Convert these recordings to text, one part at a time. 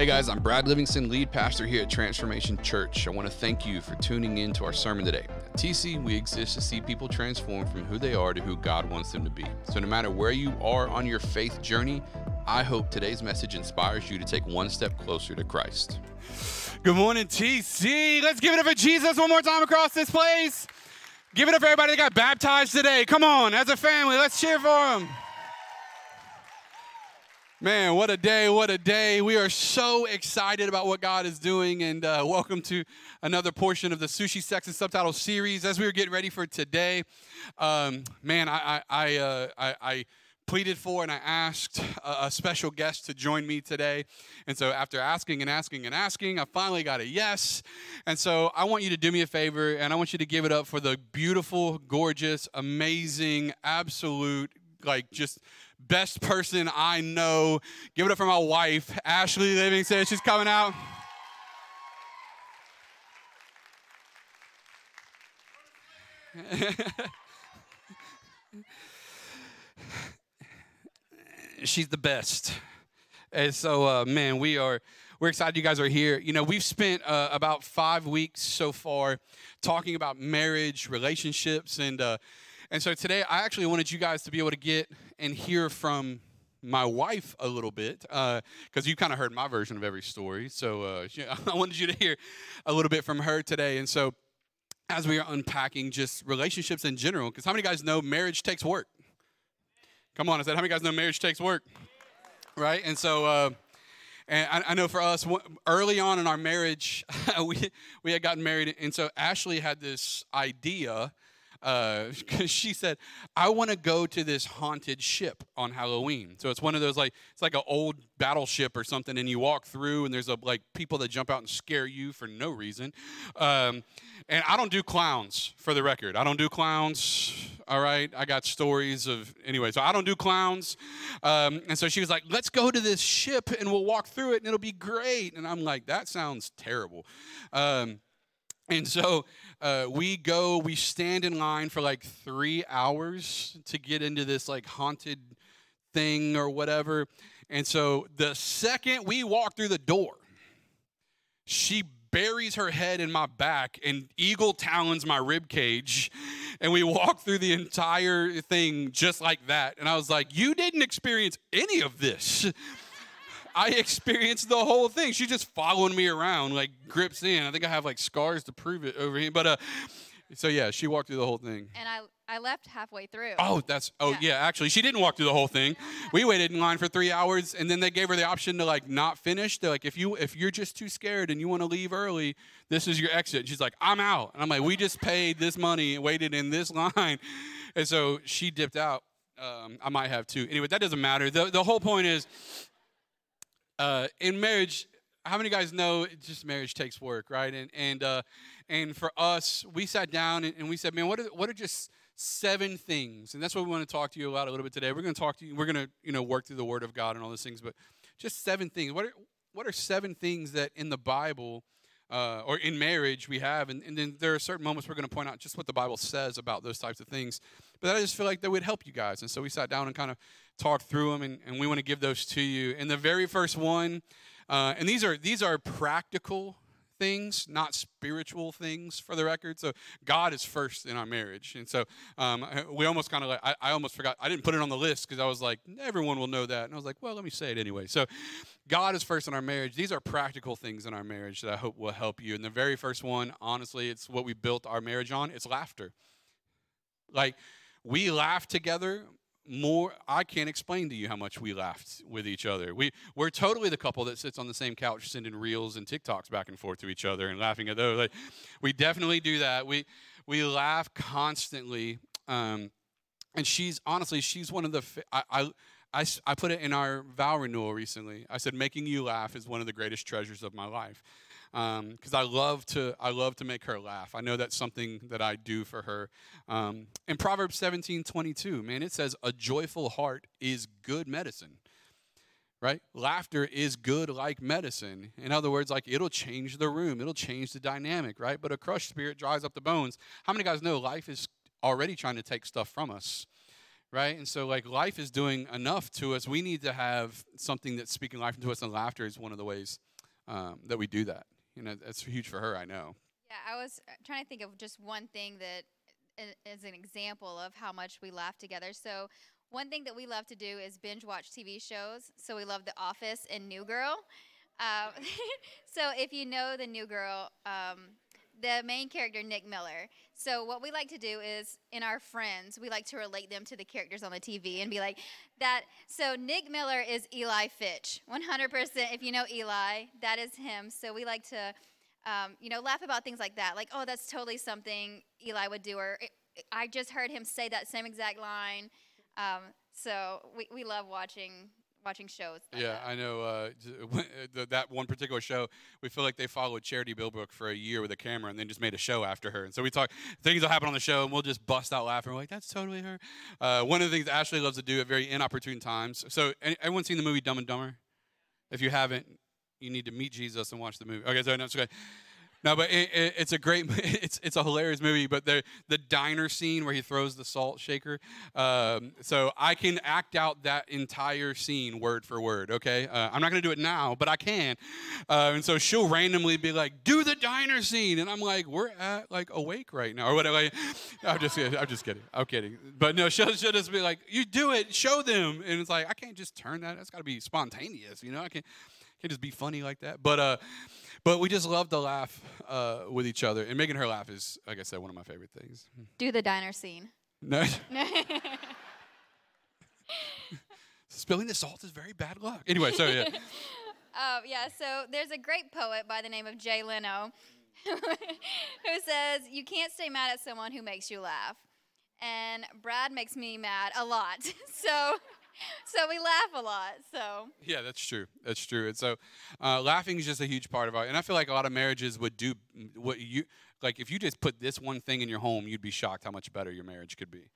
Hey guys, I'm Brad Livingston, lead pastor here at Transformation Church. I want to thank you for tuning in to our sermon today. At TC, we exist to see people transform from who they are to who God wants them to be. So, no matter where you are on your faith journey, I hope today's message inspires you to take one step closer to Christ. Good morning, TC. Let's give it up for Jesus one more time across this place. Give it up for everybody that got baptized today. Come on, as a family, let's cheer for them. Man, what a day, what a day. We are so excited about what God is doing, and uh, welcome to another portion of the Sushi Sex and Subtitle series. As we were getting ready for today, um, man, I, I, uh, I, I, pleaded for and I asked a, special guest to join me today. And so, after asking and asking and asking, I finally got a yes. And so, I want you to do me a favor, and I want you to give it up for the beautiful, gorgeous, amazing, absolute, like just best person I know. Give it up for my wife, Ashley Livingston. She's coming out. She's the best. And so, uh, man, we are we're excited you guys are here. You know, we've spent uh, about five weeks so far talking about marriage, relationships, and uh, and so today, I actually wanted you guys to be able to get and hear from my wife a little bit because uh, you kind of heard my version of every story. So uh, I wanted you to hear a little bit from her today. And so, as we are unpacking just relationships in general, because how many guys know marriage takes work? Come on, I said, how many guys know marriage takes work? Right? And so, uh, and I, I, know for us, early on in our marriage, we, we had gotten married. And so Ashley had this idea because uh, she said, "I want to go to this haunted ship on Halloween." So it's one of those like it's like an old battleship or something, and you walk through, and there's a like people that jump out and scare you for no reason. Um, and I don't do clowns, for the record. I don't do clowns. All right, I got stories of anyway. So I don't do clowns. Um, and so she was like, "Let's go to this ship, and we'll walk through it, and it'll be great." And I'm like, "That sounds terrible." Um, and so uh, we go, we stand in line for like three hours to get into this like haunted thing or whatever. And so the second we walk through the door, she buries her head in my back and eagle talons my rib cage and we walk through the entire thing just like that and i was like you didn't experience any of this I experienced the whole thing. She's just following me around, like grips in. I think I have like scars to prove it over here. But uh, so yeah, she walked through the whole thing. And I I left halfway through. Oh, that's oh yeah. yeah. Actually, she didn't walk through the whole thing. We waited in line for three hours, and then they gave her the option to like not finish. They're like, if you if you're just too scared and you want to leave early, this is your exit. And she's like, I'm out. And I'm like, we just paid this money and waited in this line, and so she dipped out. Um, I might have too. Anyway, that doesn't matter. The the whole point is uh, in marriage, how many guys know just marriage takes work, right? And and uh, and for us, we sat down and, and we said, man, what are what are just seven things? And that's what we want to talk to you about a little bit today. We're going to talk to you. We're going to you know work through the Word of God and all those things, but just seven things. What are what are seven things that in the Bible? Uh, or in marriage we have and, and then there are certain moments we're going to point out just what the bible says about those types of things but i just feel like that would help you guys and so we sat down and kind of talked through them, and, and we want to give those to you. And the very first one, uh, and these are these are practical things, not spiritual things, for the record. So God is first in our marriage, and so um, we almost kind of like I, I, almost forgot I didn't put it on the list because I was like everyone will know that, and I was like, well, let me say it anyway. So God is first in our marriage. These are practical things in our marriage that I hope will help you. And the very first one, honestly, it's what we built our marriage on. It's laughter. Like we laugh together more i can't explain to you how much we laughed with each other. We we're totally the couple that sits on the same couch sending reels and tiktoks back and forth to each other and laughing at those like we definitely do that. We we laugh constantly um, and she's honestly she's one of the I, I I, I put it in our vow renewal recently. I said, making you laugh is one of the greatest treasures of my life because um, I love to I love to make her laugh. I know that's something that I do for her. Um, in Proverbs 17, 22, man, it says, a joyful heart is good medicine. Right? Laughter is good like medicine. In other words, like it'll change the room, it'll change the dynamic, right? But a crushed spirit dries up the bones. How many guys know life is already trying to take stuff from us? right? And so, like, life is doing enough to us. We need to have something that's speaking life into us, and laughter is one of the ways um, that we do that. Know, that's huge for her. I know. Yeah, I was uh, trying to think of just one thing that is an example of how much we laugh together. So, one thing that we love to do is binge watch TV shows. So, we love The Office and New Girl. Um, so, if you know the New Girl, um, the main character, Nick Miller. So, what we like to do is in our friends, we like to relate them to the characters on the TV and be like, that. So, Nick Miller is Eli Fitch. 100%. If you know Eli, that is him. So, we like to um, you know, laugh about things like that. Like, oh, that's totally something Eli would do, or I just heard him say that same exact line. Um, so we, we love watching watching shows. Like yeah, that. I know uh, that one particular show. We feel like they followed Charity Billbrook for a year with a camera and then just made a show after her. And so we talk things will happen on the show, and we'll just bust out laughing. We're like, "That's totally her." Uh, one of the things Ashley loves to do at very inopportune times. So, any- everyone seen the movie Dumb and Dumber? If you haven't, you need to meet Jesus and watch the movie. Okay, so no, it's okay. No, but it, it, it's a great, it's it's a hilarious movie. But the the diner scene where he throws the salt shaker, um, so I can act out that entire scene word for word. Okay, uh, I'm not gonna do it now, but I can. Uh, and so she'll randomly be like, "Do the diner scene," and I'm like, "We're at like awake right now," or whatever. Like, I'm just, kidding. I'm just kidding. I'm kidding. But no, she'll she'll just be like, "You do it, show them," and it's like I can't just turn that. That's got to be spontaneous, you know. I can't can't just be funny like that. But uh, but we just love to laugh uh, with each other, and making her laugh is, like I said, one of my favorite things. Do the diner scene. No, spilling the salt is very bad luck. Anyway, so yeah, Uh, yeah, so there's a great poet by the name of Jay Leno who says, You can't stay mad at someone who makes you laugh. And Brad makes me mad a lot. so so we laugh a lot. So yeah, that's true. That's true. And so, uh, laughing is just a huge part of our. And I feel like a lot of marriages would do what you like. If you just put this one thing in your home, you'd be shocked how much better your marriage could be.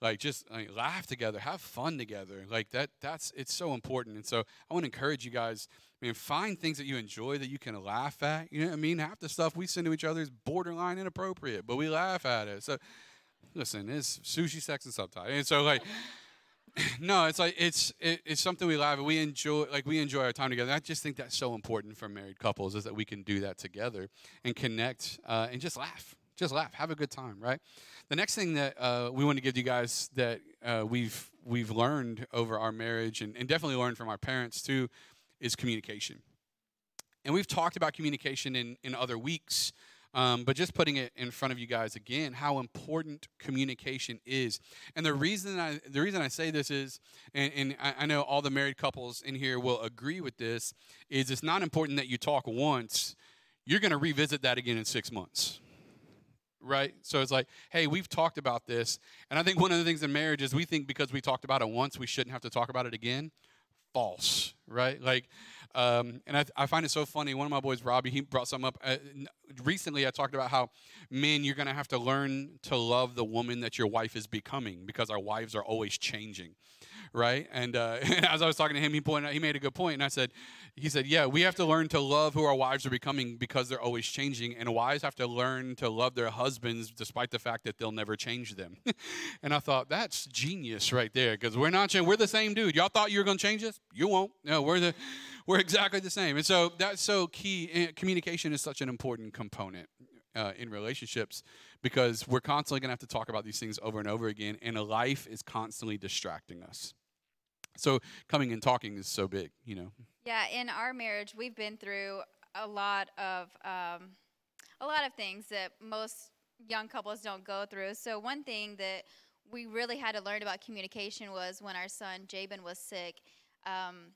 Like just like, laugh together, have fun together. Like that. That's it's so important. And so I want to encourage you guys. I mean, find things that you enjoy that you can laugh at. You know what I mean? Half the stuff we send to each other is borderline inappropriate, but we laugh at it. So listen, it's sushi, sex, and subtitles. And so like. No, it's like it's it, it's something we love. We enjoy like we enjoy our time together. I just think that's so important for married couples is that we can do that together and connect uh, and just laugh, just laugh, have a good time, right? The next thing that uh, we want to give you guys that uh, we've we've learned over our marriage and, and definitely learned from our parents too is communication. And we've talked about communication in in other weeks. Um, but just putting it in front of you guys again, how important communication is, and the reason I the reason I say this is, and, and I, I know all the married couples in here will agree with this, is it's not important that you talk once. You're going to revisit that again in six months, right? So it's like, hey, we've talked about this, and I think one of the things in marriage is we think because we talked about it once, we shouldn't have to talk about it again. False, right? Like, um, and I, I find it so funny. One of my boys, Robbie, he brought something up. Uh, recently, I talked about how, men, you're going to have to learn to love the woman that your wife is becoming because our wives are always changing, right? And, uh, and as I was talking to him, he pointed out, he made a good point, and I said, he said, yeah, we have to learn to love who our wives are becoming because they're always changing, and wives have to learn to love their husbands despite the fact that they'll never change them. and I thought that's genius right there because we're not we're the same dude. Y'all thought you were going to change us? You won't. No, we're the we're exactly the same. And so that's so key. Eh, Communication is such an important component uh, in relationships because we're constantly going to have to talk about these things over and over again, and life is constantly distracting us. So coming and talking is so big, you know. Yeah, in our marriage, we've been through a lot of um, a lot of things that most young couples don't go through. So one thing that we really had to learn about communication was when our son Jabin was sick. Um,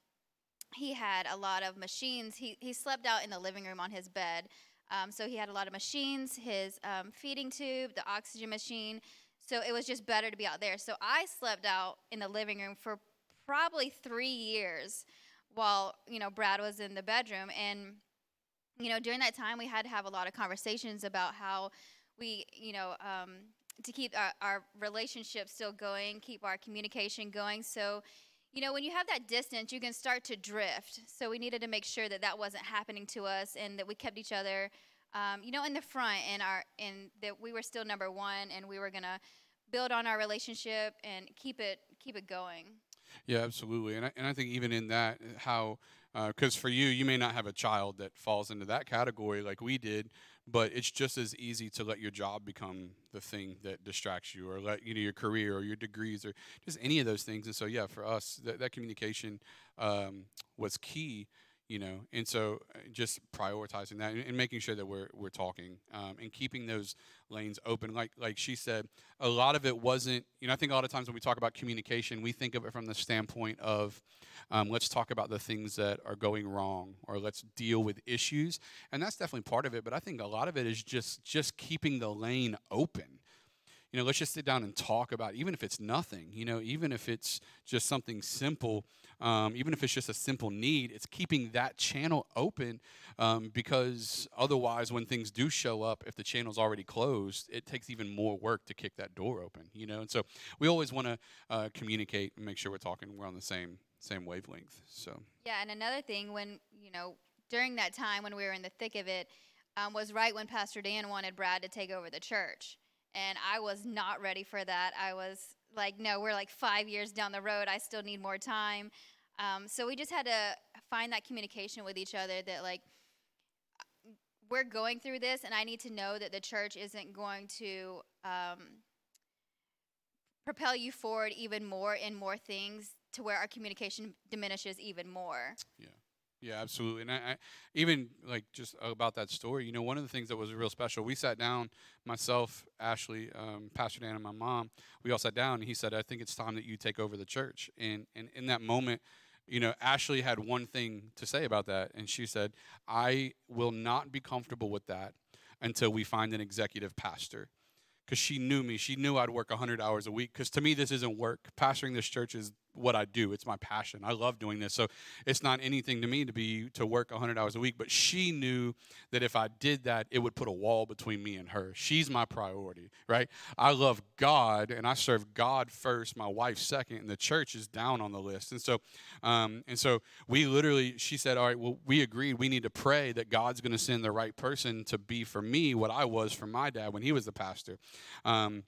he had a lot of machines. He he slept out in the living room on his bed. Um, so he had a lot of machines, his um, feeding tube, the oxygen machine. So it was just better to be out there. So I slept out in the living room for probably three years while you know Brad was in the bedroom. And you know during that time we had to have a lot of conversations about how we you know um, to keep our, our relationship still going keep our communication going. So you know when you have that distance you can start to drift. So we needed to make sure that that wasn't happening to us and that we kept each other um, you know in the front and our and that we were still number one and we were gonna build on our relationship and keep it keep it going Yeah, absolutely. And I, and I think even in that, how, because uh, for you, you may not have a child that falls into that category like we did, but it's just as easy to let your job become the thing that distracts you or let you know your career or your degrees or just any of those things. And so, yeah, for us, that, that communication um, was key you know and so uh, just prioritizing that and, making sure that we're we're talking um, and keeping those lanes open. Like like she said a lot of it wasn't you know i think a lot of times when we talk about communication we think of it from the standpoint of um, let's talk about the things that are going wrong or let's deal with issues. And that's definitely part of it but i think a lot of it is just just keeping the lane open you know let's just sit down and talk about it, even if it's nothing you know even if it's just something simple um, even if it's just a simple need, it's keeping that channel open um, because otherwise, when things do show up, if the channel's already closed, it takes even more work to kick that door open, you know. And so we always want to uh, communicate and make sure we're talking, we're on the same same wavelength. So yeah, and another thing when you know during that time when we were in the thick of it um, was right when Pastor Dan wanted Brad to take over the church, and I was not ready for that. I was like, no, we're like five years down the road. I still need more time. Um, so we just had to find that communication with each other that, like, we're going through this, and I need to know that the church isn't going to um, propel you forward even more in more things to where our communication diminishes even more. Yeah. Yeah, absolutely. And I, I, even like just about that story, you know, one of the things that was real special, we sat down, myself, Ashley, um, Pastor Dan, and my mom, we all sat down, and he said, I think it's time that you take over the church. And, and in that moment, you know, Ashley had one thing to say about that, and she said, I will not be comfortable with that until we find an executive pastor because she knew me. She knew I'd work 100 hours a week. Because to me, this isn't work. Pastoring this church is what I do. It's my passion. I love doing this. So it's not anything to me to be to work 100 hours a week. But she knew that if I did that, it would put a wall between me and her. She's my priority, right? I love God and I serve God first. My wife second, and the church is down on the list. And so, um, and so we literally, she said, "All right, well, we agreed. We need to pray that God's going to send the right person to be for me what I was for my dad when he was the pastor." Um,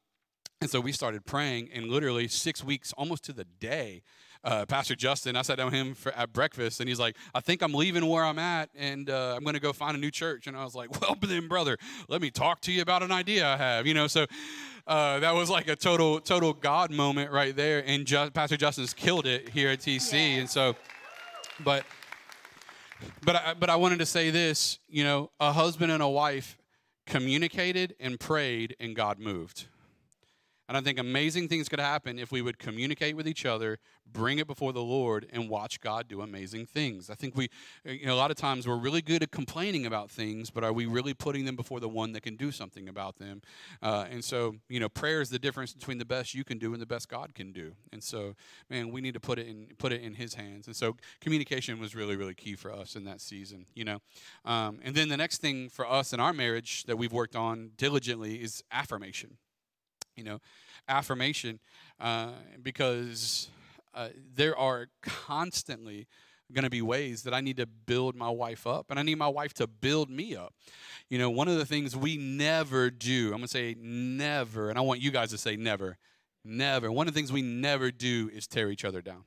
and so we started praying, and literally six weeks, almost to the day, uh, Pastor Justin, I sat down with him for, at breakfast, and he's like, I think I'm leaving where I'm at, and uh, I'm going to go find a new church. And I was like, Well, then, brother, let me talk to you about an idea I have. You know, so uh, that was like a total, total God moment right there. And Ju- Pastor Justin's killed it here at TC. Yeah. And so, but, but I, but I wanted to say this you know, a husband and a wife communicated and prayed, and God moved. And I think amazing things could happen if we would communicate with each other, bring it before the Lord, and watch God do amazing things. I think we, you know, a lot of times we're really good at complaining about things, but are we really putting them before the one that can do something about them? Uh, and so, you know, prayer is the difference between the best you can do and the best God can do. And so, man, we need to put it in put it in His hands. And so, communication was really really key for us in that season. You know, um, and then the next thing for us in our marriage that we've worked on diligently is affirmation you know, affirmation, uh, because uh, there are constantly going to be ways that I need to build my wife up, and I need my wife to build me up. You know, one of the things we never do, I'm going to say never, and I want you guys to say never, never. One of the things we never do is tear each other down.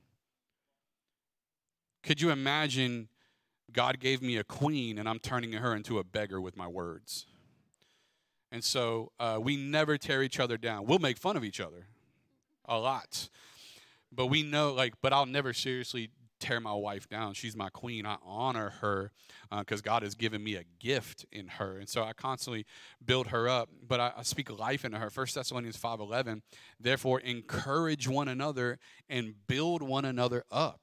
Could you imagine God gave me a queen and I'm turning her into a beggar with my words? And so uh, we never tear each other down. We'll make fun of each other a lot. But we know, like, but I'll never seriously tear my wife down. She's my queen. I honor her because uh, God has given me a gift in her. And so I constantly build her up, but I, I speak life into her. First Thessalonians 5.11, therefore encourage one another and build one another up.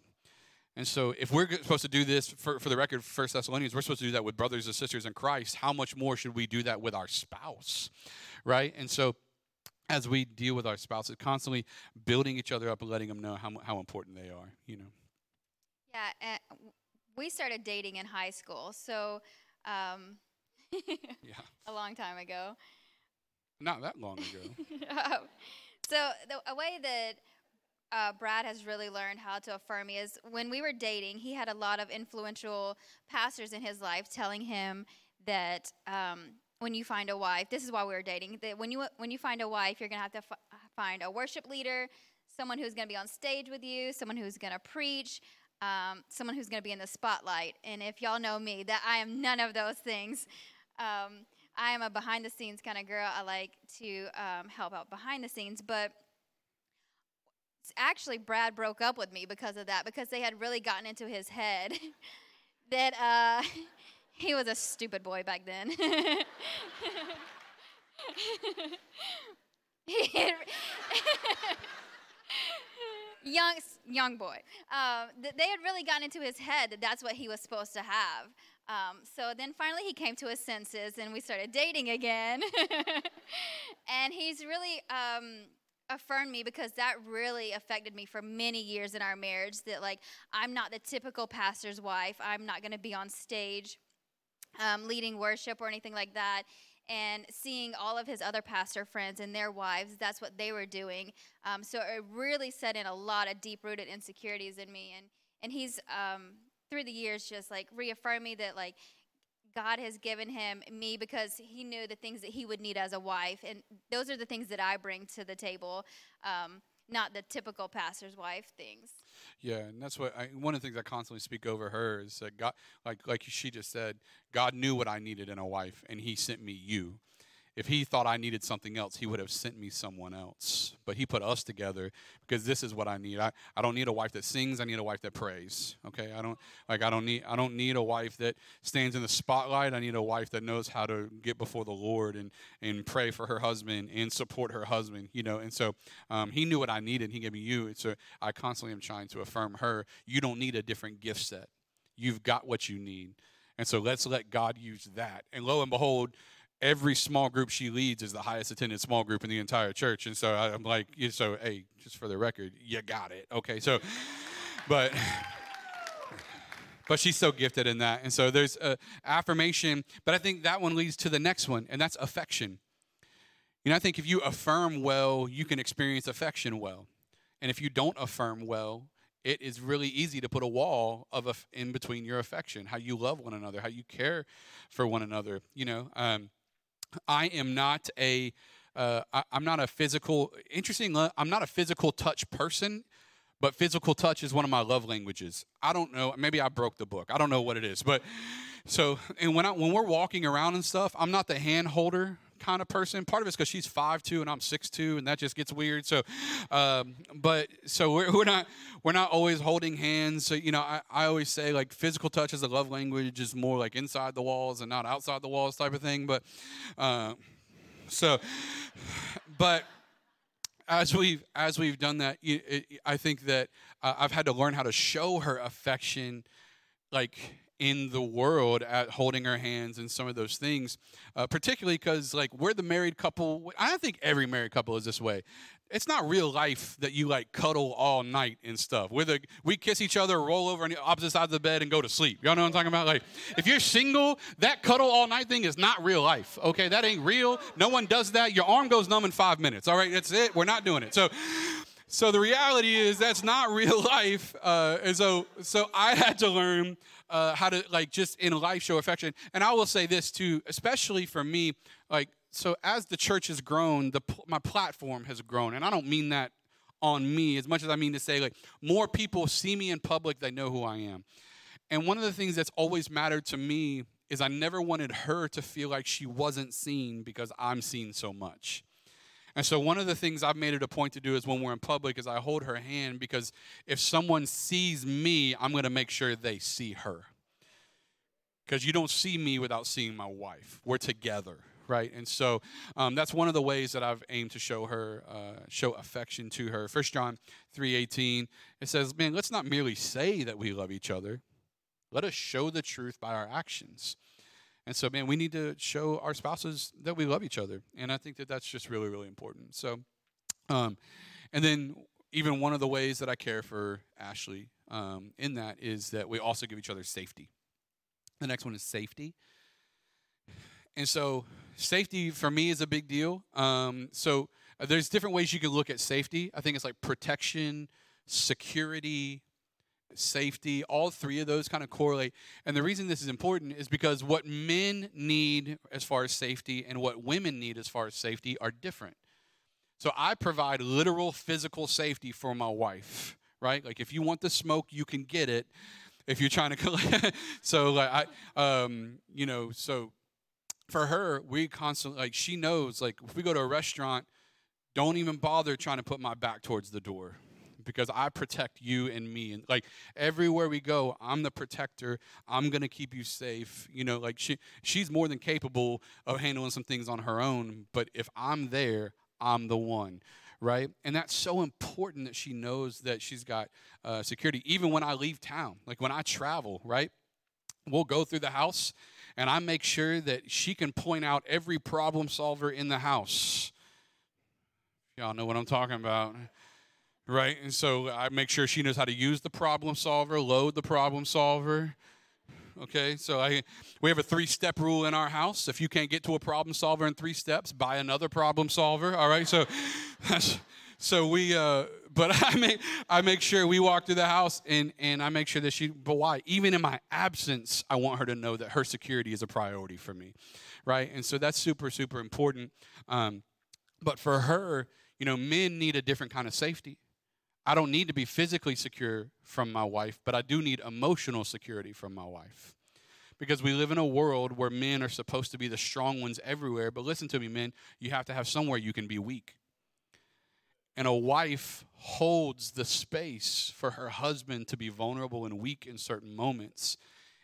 And so, if we're supposed to do this, for, for the record, First Thessalonians, we're supposed to do that with brothers and sisters in Christ. How much more should we do that with our spouse, right? And so, as we deal with our spouses, constantly building each other up and letting them know how, how important they are, you know. Yeah, we started dating in high school, so um, yeah, a long time ago. Not that long ago. so the, a way that uh, Brad has really learned how to affirm me is when we were dating, he had a lot of influential pastors in his life telling him that um, when you find a wife, this is why we were dating, that when you when you find a wife, you're gonna have to f- find a worship leader, someone who's going to be on stage with you, someone who's going to preach, um, someone who's going to be in the spotlight. And if y'all know me, that I am none of those things. Um, I am a behind the scenes kind of girl. I like to um, help out behind the scenes, but actually Brad broke up with me because of that because they had really gotten into his head that uh, he was a stupid boy back then. young young boy. Um, they had really gotten into his head that that's what he was supposed to have. Um, so then finally he came to his senses and we started dating again. and he's really um, affirmed me because that really affected me for many years in our marriage. That, like, I'm not the typical pastor's wife, I'm not going to be on stage um, leading worship or anything like that and seeing all of his other pastor friends and their wives, that's what they were doing. Um, so it really set in a lot of deep rooted insecurities in me. And, and he's, um, through the years, just like reaffirmed me that, like, God has given him me because he knew the things that he would need as a wife. And those are the things that I bring to the table, um, not the typical pastor's wife things. Yeah, and that's what I, one of the things I constantly speak over her is that God, like like she just said, God knew what I needed in a wife, and He sent me you. If he thought I needed something else, he would have sent me someone else. But he put us together because this is what I need. I, I don't need a wife that sings, I need a wife that prays. Okay? I don't like I don't need I don't need a wife that stands in the spotlight. I need a wife that knows how to get before the Lord and and pray for her husband and support her husband, you know. And so um, he knew what I needed, he gave me you. And so I constantly am trying to affirm her, you don't need a different gift set. You've got what you need. And so let's let God use that. And lo and behold, every small group she leads is the highest attended small group in the entire church. And so I'm like, so hey, just for the record, you got it. Okay, so, but. But she's so gifted in that. And so there's affirmation, but I think that one leads to the next one, and that's affection. You know, I think if you affirm well, you can experience affection well. And if you don't affirm well, it is really easy to put a wall of a, in between your affection, how you love one another, how you care for one another. You know, um, I am not a uh, I, am not a physical. Interesting. I'm not a physical touch person, but physical touch is one of my love languages. I don't know. Maybe I broke the book. I don't know what it is, but so and when I, when we're walking around and stuff, I'm not the hand holder kind of person. Part of it's because she's five two and I'm six two, and that just gets weird. So, um, but so we're, we're not we're not always holding hands. So you know, I, I always say like physical touch as a love language is more like inside the walls and not outside the walls type of thing. But uh, so, but as we've as we've done that, it, I think that uh, I've had to learn how to show her affection, like in the world at holding her hands and some of those things, uh, particularly because like we're the married couple. I think every married couple is this way. It's not real life that you like cuddle all night and stuff. We're the, we kiss each other, roll over on the opposite sides of the bed, and go to sleep. Y'all know what I'm talking about? Like, if you're single, that cuddle all night thing is not real life. Okay, that ain't real. No one does that. Your arm goes numb in five minutes. All right, that's it. We're not doing it. So, so the reality is that's not real life. Uh, and so, so I had to learn uh, how to like just in life show affection. And I will say this too, especially for me, like so as the church has grown, the my platform has grown, and I don't mean that on me as much as I mean to say like more people see me in public, they know who I am. And one of the things that's always mattered to me is I never wanted her to feel like she wasn't seen because I'm seen so much. And so one of the things I've made it a point to do is when we're in public is I hold her hand because if someone sees me, I'm going to make sure they see her. Because you don't see me without seeing my wife. We're together, right? And so um, that's one of the ways that I've aimed to show her, uh, show affection to her. First John 3:18, it says, "Man, let's not merely say that we love each other. Let us show the truth by our actions." And so, man, we need to show our spouses that we love each other. And I think that that's just really, really important. So, um, and then even one of the ways that I care for Ashley um, in that is that we also give each other safety. The next one is safety. And so, safety for me is a big deal. Um, so, uh, there's different ways you can look at safety. I think it's like protection, security, safety, all three of those kind of correlate. And the reason this is important is because what men need as far as safety and what women need as far as safety are different. So I provide literal physical safety for my wife, right? Like if you want the smoke, you can get it. If you're trying to collect, so like I, um, you know, so for her, we constantly like she knows like if we go to a restaurant, don't even bother trying to put my back towards the door because I protect you and me. And like everywhere we go, I'm the protector. I'm gonna keep you safe. You know, like she she's more than capable of handling some things on her own. But if I'm there, I'm the one. Right, and that's so important that she knows that she's got uh, security, even when I leave town. Like when I travel, right? We'll go through the house, and I make sure that she can point out every problem solver in the house. Y'all know what I'm talking about right? And so I make sure she knows how to use the problem solver, load the problem solver. Okay, so I we have a three-step rule in our house. If you can't get to a problem solver in three steps, buy another problem solver. All right, so so we uh, but I make I make sure we walk through the house and and I make sure that she. But why? Even in my absence, I want her to know that her security is a priority for me, right? And so that's super super important. Um, but for her, you know, men need a different kind of safety I don't need to be physically secure from my wife, but I do need emotional security from my wife. Because we live in a world where men are supposed to be the strong ones everywhere. But listen to me, men, you have to have somewhere you can be weak. And a wife holds the space for her husband to be vulnerable and weak in certain moments.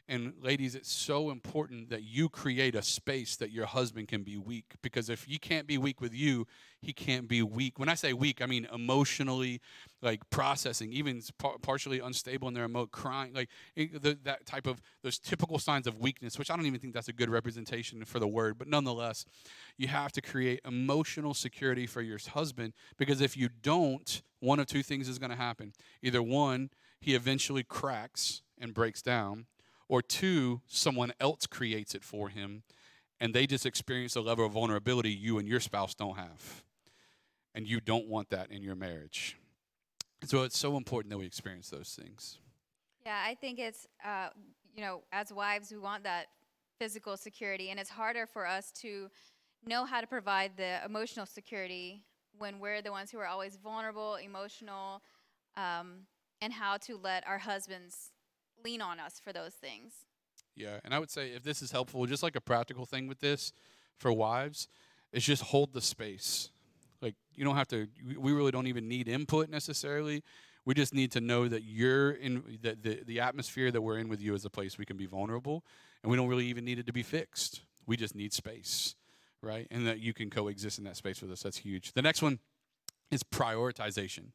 And ladies, it's so important that you create a space that your husband can be weak. Because if he can't be weak with you, he can't be weak. When I say weak, I mean emotionally, like processing, even par- partially unstable in their emote, crying, like the, that type of those typical signs of weakness. Which I don't even think that's a good representation for the word, but nonetheless, you have to create emotional security for your husband. Because if you don't, one of two things is going to happen. Either one, he eventually cracks and breaks down, or two, someone else creates it for him and they just experience a level of vulnerability you and your spouse don't have and you don't want that in your marriage. So it's so important that we experience those things. Yeah, I think it's, uh, you know, as wives, we want that physical security, and it's harder for us to know how to provide the emotional security when we're the ones who are always vulnerable, emotional, um, and how to let our husbands lean on us for those things. Yeah, and I would say if this is helpful, just like a practical thing with this for wives, is just hold the space. Like you don't have to. We really don't even need input necessarily. We just need to know that you're in that the, the atmosphere that we're in with you is a place we can be vulnerable, and we don't really even need it to be fixed. We just need space, right? And that you can coexist in that space with us. That's huge. The next one is prioritization.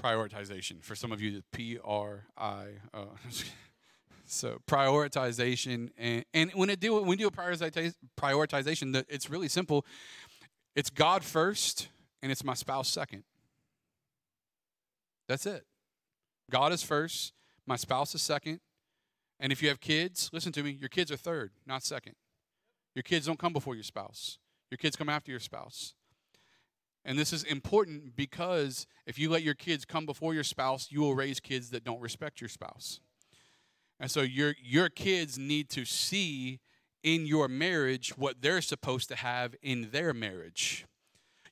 Prioritization. For some of you, the P R I. Uh, so prioritization, and, and when it do when we do a prioritization, prioritization, it's really simple. It's God first, and it's my spouse second. That's it. God is first, my spouse is second. And if you have kids, listen to me, your kids are third, not second. Your kids don't come before your spouse, your kids come after your spouse. And this is important because if you let your kids come before your spouse, you will raise kids that don't respect your spouse. And so your your kids need to see in your marriage what they're supposed to have in their marriage.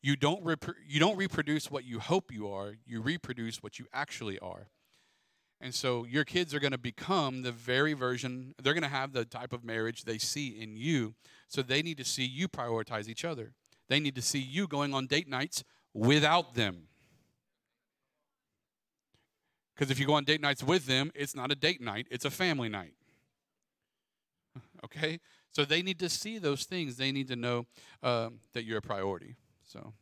You don't, rep- you don't reproduce what you hope you are, you reproduce what you actually are. And so your kids are going to become the very version, they're going to have the type of marriage they see in you. So they need to see you prioritize each other. They need to see you going on date nights without them. Because if you go on date nights with them, it's not a date night, it's a family night. Okay? So they need to see those things. They need to know um, that you're a priority. So.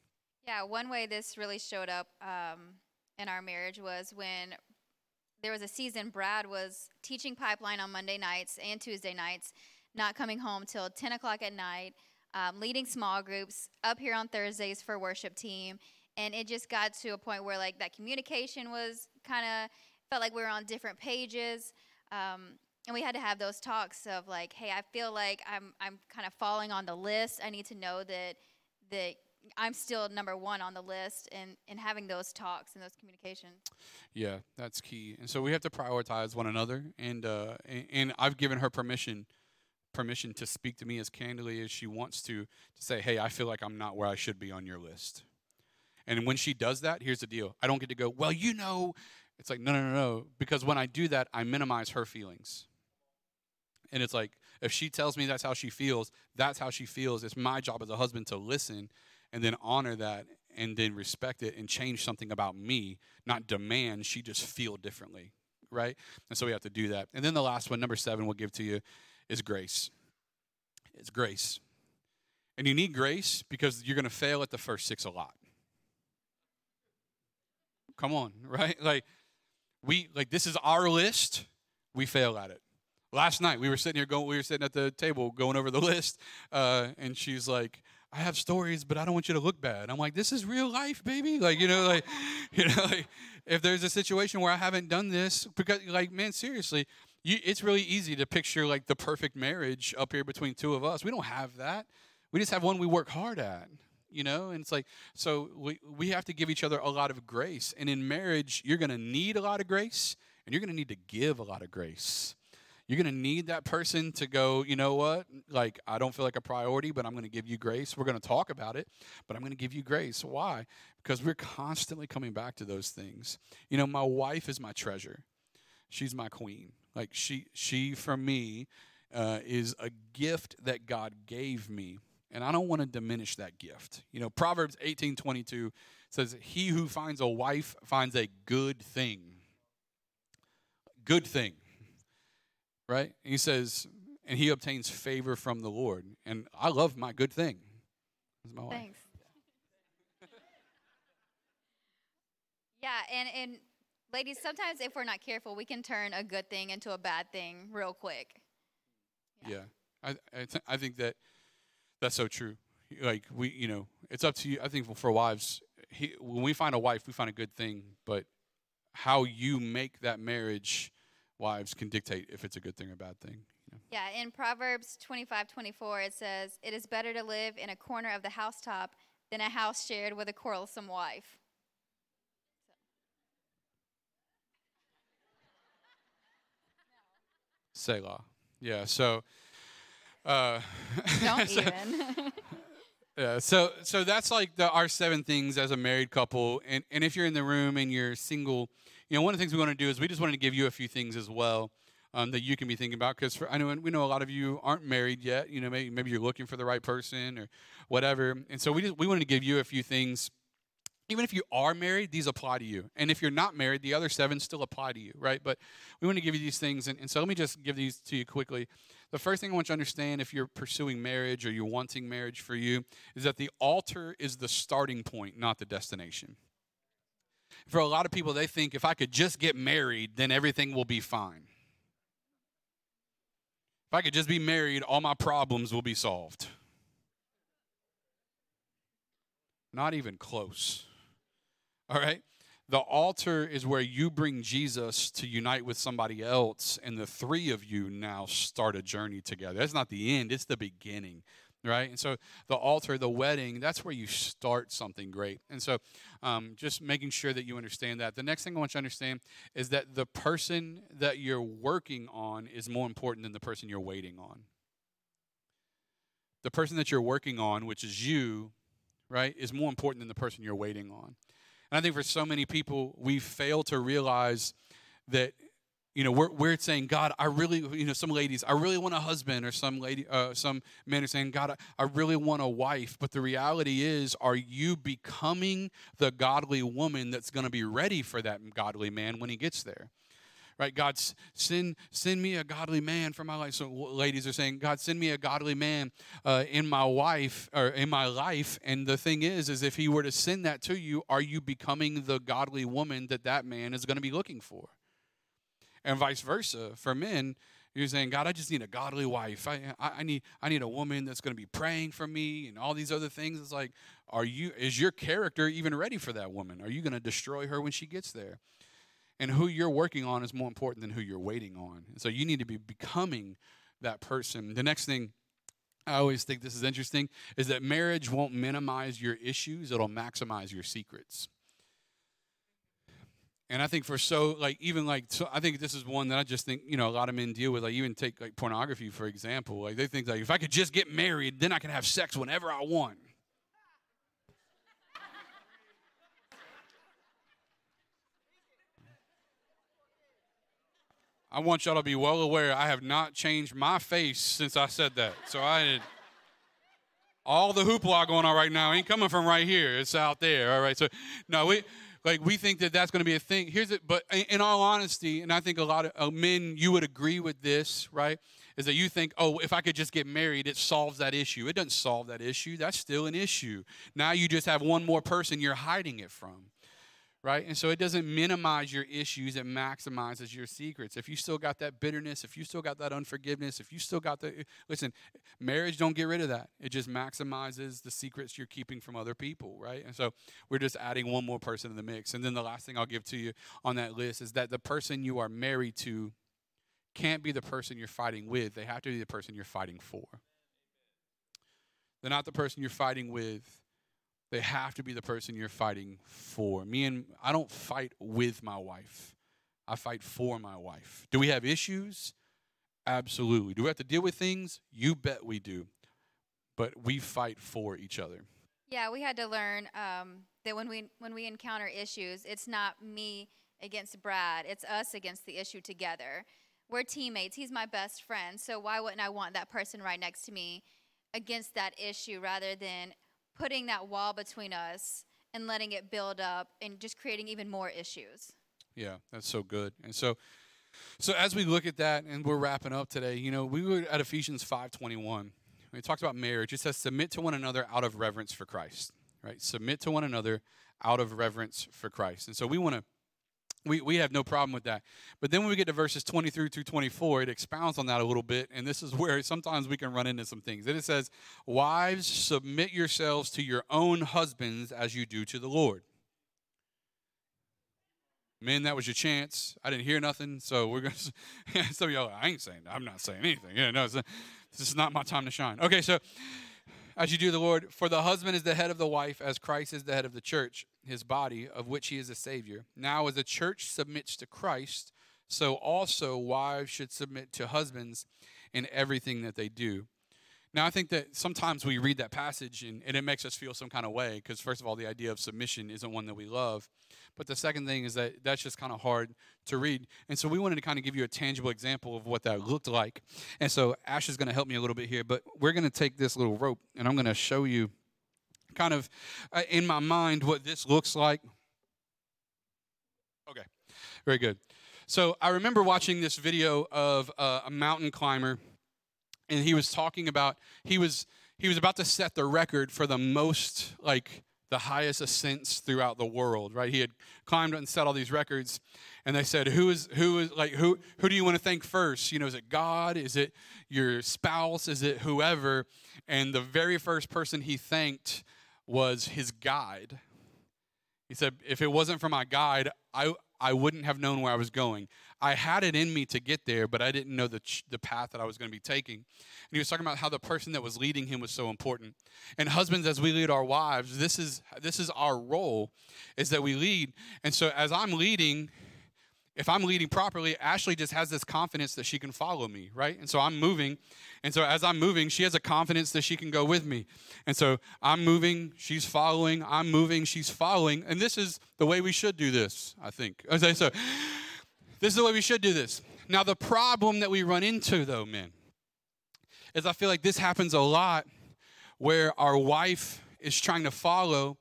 Yeah, one way this really showed up um, in our marriage was when there was a season Brad was teaching pipeline on Monday nights and Tuesday nights, not coming home till 10 o'clock at night, um, leading small groups up here on Thursdays for worship team. And it just got to a point where like that communication was kind of felt like we were on different pages. Um, and we had to have those talks of like, hey, I feel like I'm I'm kind of falling on the list. I need to know that that I'm still number one on the list, and and having those talks and those communications. Yeah, that's key. And so we have to prioritize one another, and uh, and, and I've given her permission permission to speak to me as candidly as she wants to, to say, hey, I feel like I'm not where I should be on your list. And when she does that, here's the deal I don't get to go, well, you know, it's like, no, no, no, no. Because when I do that, I minimize her feelings. And it's like, if she tells me that's how she feels, that's how she feels. It's my job as a husband to listen and then honor that and then respect it and change something about me, not demand she just feel differently, right? And so we have to do that. And then the last one, number seven, we'll give to you is grace. It's grace. And you need grace because you're going to fail at the first six a lot. Come on, right? Like, we, like, this is our list. We fail at it. Last night we were sitting here going, we were sitting at the table going over the list, uh, and she's like, I have stories, but I don't want you to look bad. I'm like, this is real life, baby. Like, you know, like, you know, like, if there's a situation where I haven't done this, because, like, man, seriously, you, it's really easy to picture like the perfect marriage up here between two of us. We don't have that. We just have one we work hard at, you know. And it's like, so we we have to give each other a lot of grace. And in marriage, you're going to need a lot of grace, and you're going to need to give a lot of grace. You're going to need that person to go, you know what? Like, I don't feel like a priority, but I'm going to give you grace. We're going to talk about it, but I'm going to give you grace. Why? Because we're constantly coming back to those things. You know, my wife is my treasure. She's my queen. Like she she for me uh, is a gift that God gave me, and I don't want to diminish that gift. You know, Proverbs eighteen twenty two says, "He who finds a wife finds a good thing." Good thing right? And he says, and he obtains favor from the Lord. And I love my good thing. That's my wife. Thanks. yeah, and and ladies, sometimes if we're not careful, we can turn a good thing into a bad thing real quick. Yeah, yeah. I I, th- I think that that's so true. Like we, you know, it's up to you. I think for wives, he, when we find a wife, we find a good thing, but how you make that marriage wives can dictate if it's a good thing or bad thing. Yeah, in Proverbs 25 24, it says, It is better to live in a corner of the housetop than a house shared with a quarrelsome wife. Selah. Yeah, so. Uh, Don't so, even. Yeah, so so that's like the our seven things as a married couple, and and if you're in the room and you're single, you know, one of the things we want to do is we just wanted to give you a few things as well um, that you can be thinking about because I know we know a lot of you aren't married yet. You know, maybe maybe you're looking for the right person or whatever, and so we just we wanted to give you a few things. Even if you are married, these apply to you. And if you're not married, the other seven still apply to you, right? But we want to give you these things. And, and so let me just give these to you quickly. The first thing I want you to understand if you're pursuing marriage or you're wanting marriage for you is that the altar is the starting point, not the destination for a lot of people, they think if I could just get married, then everything will be fine. If I could just be married, all my problems will be solved. Not even close. All right? The altar is where you bring Jesus to unite with somebody else, and the three of you now start a journey together. That's not the end, it's the beginning right? And so the altar, the wedding, that's where you start something great. And so um, just making sure that you understand that. The next thing I want you to understand is that the person that you're working on is more important than the person you're waiting on. The person that you're working on, which is you, right, is more important than the person you're waiting on. And I think for so many people, we fail to realize that you know, we're, we're saying, God, I really, you know, some ladies, I really want a husband, or some lady, uh, some men are saying, God, I, I really want a wife. But the reality is, are you becoming the godly woman that's going to be ready for that godly man when he gets there? Right, God, send send me a godly man for my life. So ladies are saying, God, send me a godly man uh, in my wife or in my life. And the thing is, is if He were to send that to you, are you becoming the godly woman that that man is going to be looking for? and vice versa for men you're saying god i just need a godly wife i, I, need i need a woman that's going to be praying for me and all these other things it's like are you is your character even ready for that woman are you going to destroy her when she gets there and who you're working on is more important than who you're waiting on so you need to be becoming that person the next thing I always think this is interesting is that marriage won't minimize your issues, it'll maximize your secrets. And I think for so like even like so I think this is one that I just think you know a lot of men deal with. Like even take like pornography for example. Like they think like if I could just get married, then I can have sex whenever I want. I want y'all to be well aware I have not changed my face since I said that. So I did all the hoopla going on right now ain't coming from right here. It's out there. All right. So no, we like we think that that's going to be a thing. Here's it. But in all honesty, and I think a lot of uh, men, you would agree with this, right? Is that you think, oh, if I could just get married, it solves that issue. It doesn't solve that issue. That's still an issue. Now you just have one more person you're hiding it from right? And so it doesn't minimize your issues, it maximizes your secrets. If you still got that bitterness, if you still got that unforgiveness, if you still got the listen, marriage don't get rid of that. It just maximizes the secrets you're keeping from other people, right? And so we're just adding one more person in the mix. And then the last thing I'll give to you on that list is that the person you are married to can't be the person you're fighting with. They have to be the person you're fighting for. They're not the person you're fighting with they have to be the person you're fighting for. Me and I don't fight with my wife. I fight for my wife. Do we have issues? Absolutely. Do we have to deal with things? You bet we do. But we fight for each other. Yeah, we had to learn um, that when we when we encounter issues, it's not me against Brad. It's us against the issue together. We're teammates. He's my best friend. So why wouldn't I want that person right next to me against that issue rather than putting that wall between us and letting it build up and just creating even more issues. Yeah, that's so good. And so so as we look at that and we're wrapping up today, you know, we were at Ephesians 5:21. We talked about marriage. It says submit to one another out of reverence for Christ, right? Submit to one another out of reverence for Christ. And so we want to we, we have no problem with that. But then when we get to verses 23 through 24, it expounds on that a little bit. And this is where sometimes we can run into some things. And it says, Wives, submit yourselves to your own husbands as you do to the Lord. Men, that was your chance. I didn't hear nothing, so we're going to. Some of y'all, I ain't saying, I'm not saying anything. Yeah, no, this is not my time to shine. Okay, so as you do the Lord. For the husband is the head of the wife, as Christ is the head of the church, his body, of which he is the Savior. Now, as the church submits to Christ, so also wives should submit to husbands in everything that they do. Now, I think that sometimes we read that passage and, and it makes us feel some kind of way because, first of all, the idea of submission isn't one that we love. But the second thing is that that's just kind of hard to read. And so we wanted to kind of give you a tangible example of what that looked like. And so Ash is going to help me a little bit here, but we're going to take this little rope and I'm going to show you kind of uh, in my mind what this looks like. Okay, very good. So I remember watching this video of uh, a mountain climber and he was talking about he was he was about to set the record for the most like the highest ascents throughout the world right? He had climbed and set all these records and they said who is who is like who who do you want to thank first? You know is it god? Is it your spouse? Is it whoever? And the very first person he thanked was his guide he said if it wasn't for my guide i i wouldn't have known where i was going I had it in me to get there, but I didn't know the, the path that I was going to be taking. And he was talking about how the person that was leading him was so important. And husbands, as we lead our wives, this is this is our role, is that we lead. And so as I'm leading, if I'm leading properly, Ashley just has this confidence that she can follow me, right? And so I'm moving. And so as I'm moving, she has a confidence that she can go with me. And so I'm moving, she's following, I'm moving, she's following. And this is the way we should do this, I think. Okay, so this is the way we should do this. Now, the problem that we run into, though, men, is I feel like this happens a lot where our wife is trying to follow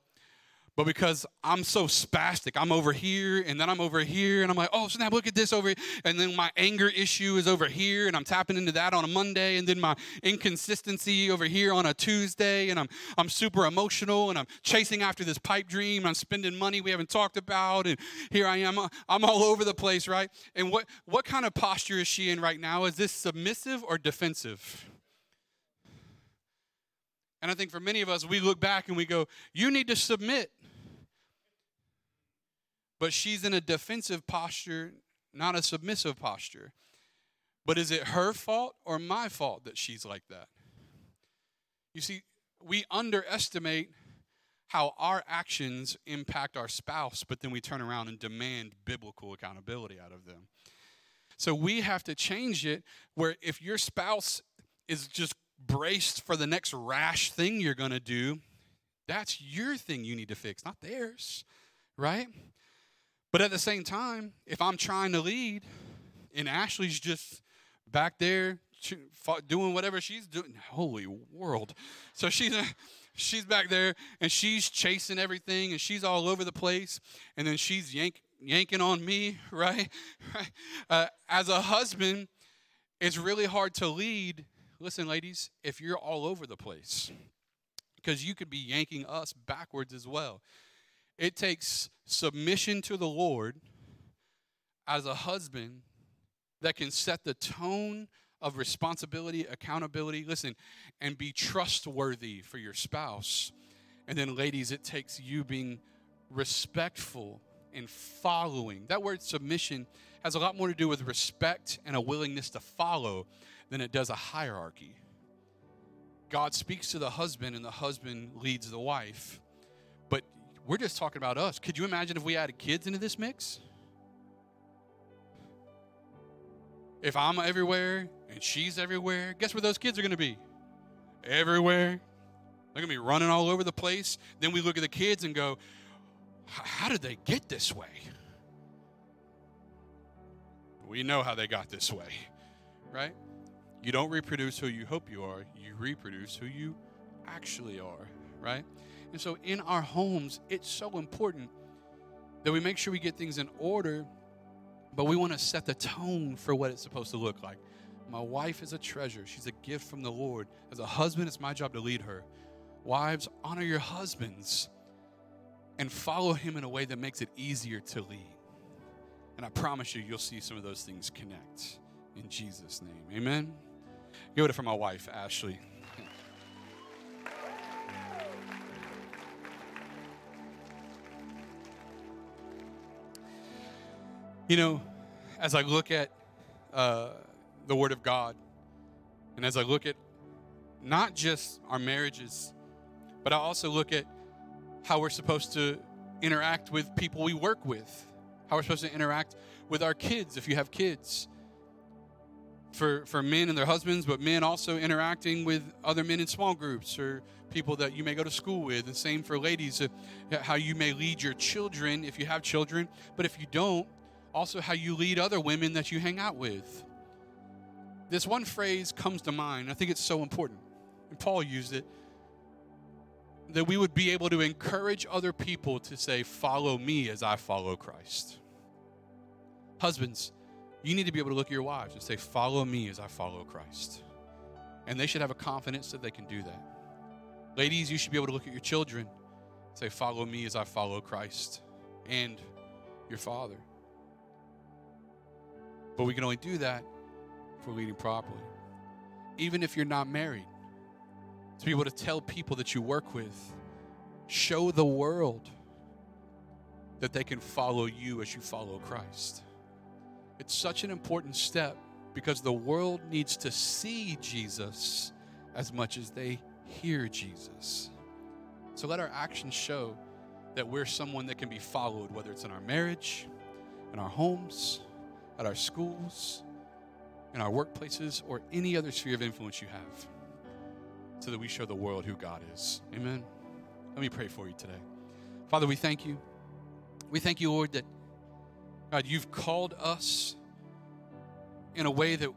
but because I'm so spastic, I'm over here and then I'm over here and I'm like, oh, snap, look at this over here. And then my anger issue is over here and I'm tapping into that on a Monday. And then my inconsistency over here on a Tuesday. And I'm, I'm super emotional and I'm chasing after this pipe dream. I'm spending money we haven't talked about. And here I am. I'm all over the place, right? And what, what kind of posture is she in right now? Is this submissive or defensive? And I think for many of us, we look back and we go, you need to submit but she's in a defensive posture, not a submissive posture. But is it her fault or my fault that she's like that? You see, we underestimate how our actions impact our spouse, but then we turn around and demand biblical accountability out of them. So we have to change it where if your spouse is just braced for the next rash thing you're going to do, that's your thing you need to fix, not theirs, right? But at the same time, if I'm trying to lead and Ashley's just back there doing whatever she's doing, holy world. So she's she's back there and she's chasing everything and she's all over the place and then she's yank, yanking on me, right? Uh, as a husband, it's really hard to lead. Listen, ladies, if you're all over the place, because you could be yanking us backwards as well. It takes submission to the Lord as a husband that can set the tone of responsibility, accountability, listen, and be trustworthy for your spouse. And then, ladies, it takes you being respectful and following. That word submission has a lot more to do with respect and a willingness to follow than it does a hierarchy. God speaks to the husband and the husband leads the wife. We're just talking about us. Could you imagine if we added kids into this mix? If I'm everywhere and she's everywhere, guess where those kids are going to be? Everywhere. They're going to be running all over the place. Then we look at the kids and go, how did they get this way? We know how they got this way, right? You don't reproduce who you hope you are, you reproduce who you actually are, right? And so in our homes, it's so important that we make sure we get things in order, but we want to set the tone for what it's supposed to look like. My wife is a treasure. She's a gift from the Lord. As a husband, it's my job to lead her. Wives, honor your husbands and follow him in a way that makes it easier to lead. And I promise you, you'll see some of those things connect in Jesus' name. Amen. Give it for my wife, Ashley. You know, as I look at uh, the Word of God, and as I look at not just our marriages, but I also look at how we're supposed to interact with people we work with, how we're supposed to interact with our kids if you have kids. For, for men and their husbands, but men also interacting with other men in small groups or people that you may go to school with. And same for ladies, uh, how you may lead your children if you have children, but if you don't, also how you lead other women that you hang out with. This one phrase comes to mind. I think it's so important. And Paul used it that we would be able to encourage other people to say, Follow me as I follow Christ. Husbands, you need to be able to look at your wives and say, Follow me as I follow Christ. And they should have a confidence that they can do that. Ladies, you should be able to look at your children say, Follow me as I follow Christ and your father. But we can only do that if we're leading properly. Even if you're not married, to be able to tell people that you work with, show the world that they can follow you as you follow Christ. It's such an important step because the world needs to see Jesus as much as they hear Jesus. So let our actions show that we're someone that can be followed, whether it's in our marriage, in our homes, at our schools, in our workplaces, or any other sphere of influence you have, so that we show the world who God is. Amen. Let me pray for you today. Father, we thank you. We thank you, Lord, that God, you've called us in a way that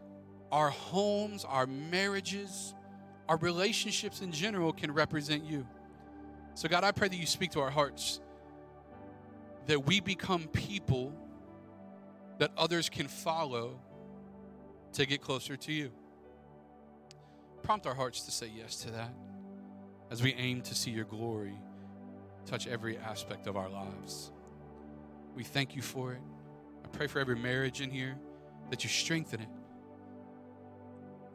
our homes, our marriages, our relationships in general can represent you. So, God, I pray that you speak to our hearts, that we become people that others can follow to get closer to you. Prompt our hearts to say yes to that as we aim to see your glory touch every aspect of our lives. We thank you for it. I pray for every marriage in here that you strengthen it.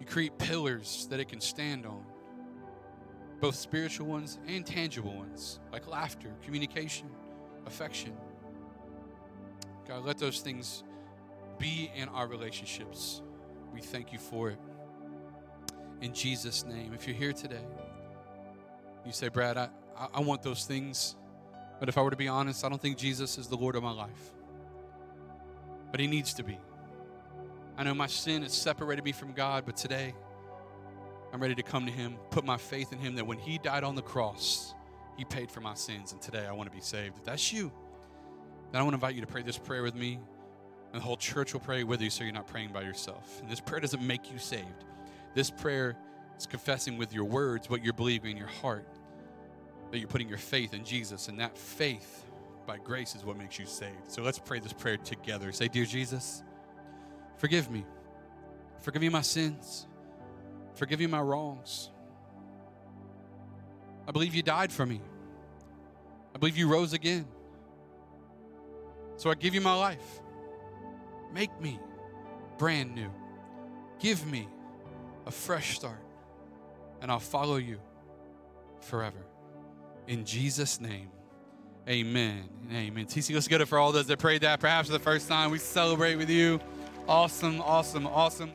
You create pillars that it can stand on, both spiritual ones and tangible ones, like laughter, communication, affection. God, let those things be in our relationships. We thank you for it. In Jesus' name. If you're here today, you say, Brad, I, I, want those things. But if I were to be honest, I don't think Jesus is the Lord of my life. But He needs to be. I know my sin has separated me from God, but today I'm ready to come to Him, put my faith in Him that when He died on the cross, He paid for my sins. And today I want to be saved. If that's you, then I want to invite you to pray this prayer with me. And the whole church will pray with you so you're not praying by yourself. And this prayer doesn't make you saved. This prayer is confessing with your words what you're believing in your heart that you're putting your faith in Jesus, and that faith by grace is what makes you saved. So let's pray this prayer together. Say, Dear Jesus, forgive me. Forgive me my sins. Forgive me my wrongs. I believe you died for me. I believe you rose again. So I give you my life. Make me brand new. Give me a fresh start, and I'll follow you forever. In Jesus' name, amen amen. TC, let's get it for all those that prayed that perhaps for the first time. We celebrate with you. Awesome, awesome, awesome.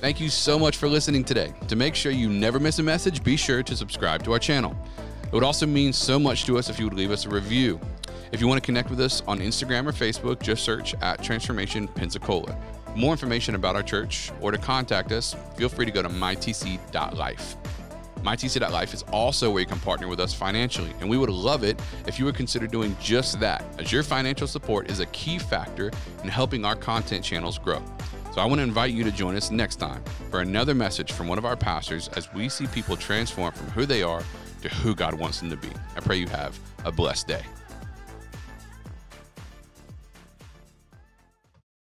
Thank you so much for listening today. To make sure you never miss a message, be sure to subscribe to our channel. It would also mean so much to us if you would leave us a review. If you want to connect with us on Instagram or Facebook, just search at Transformation Pensacola. More information about our church or to contact us, feel free to go to mytc.life. MyTC.life is also where you can partner with us financially, and we would love it if you would consider doing just that, as your financial support is a key factor in helping our content channels grow. So I want to invite you to join us next time for another message from one of our pastors as we see people transform from who they are to who God wants them to be. I pray you have a blessed day.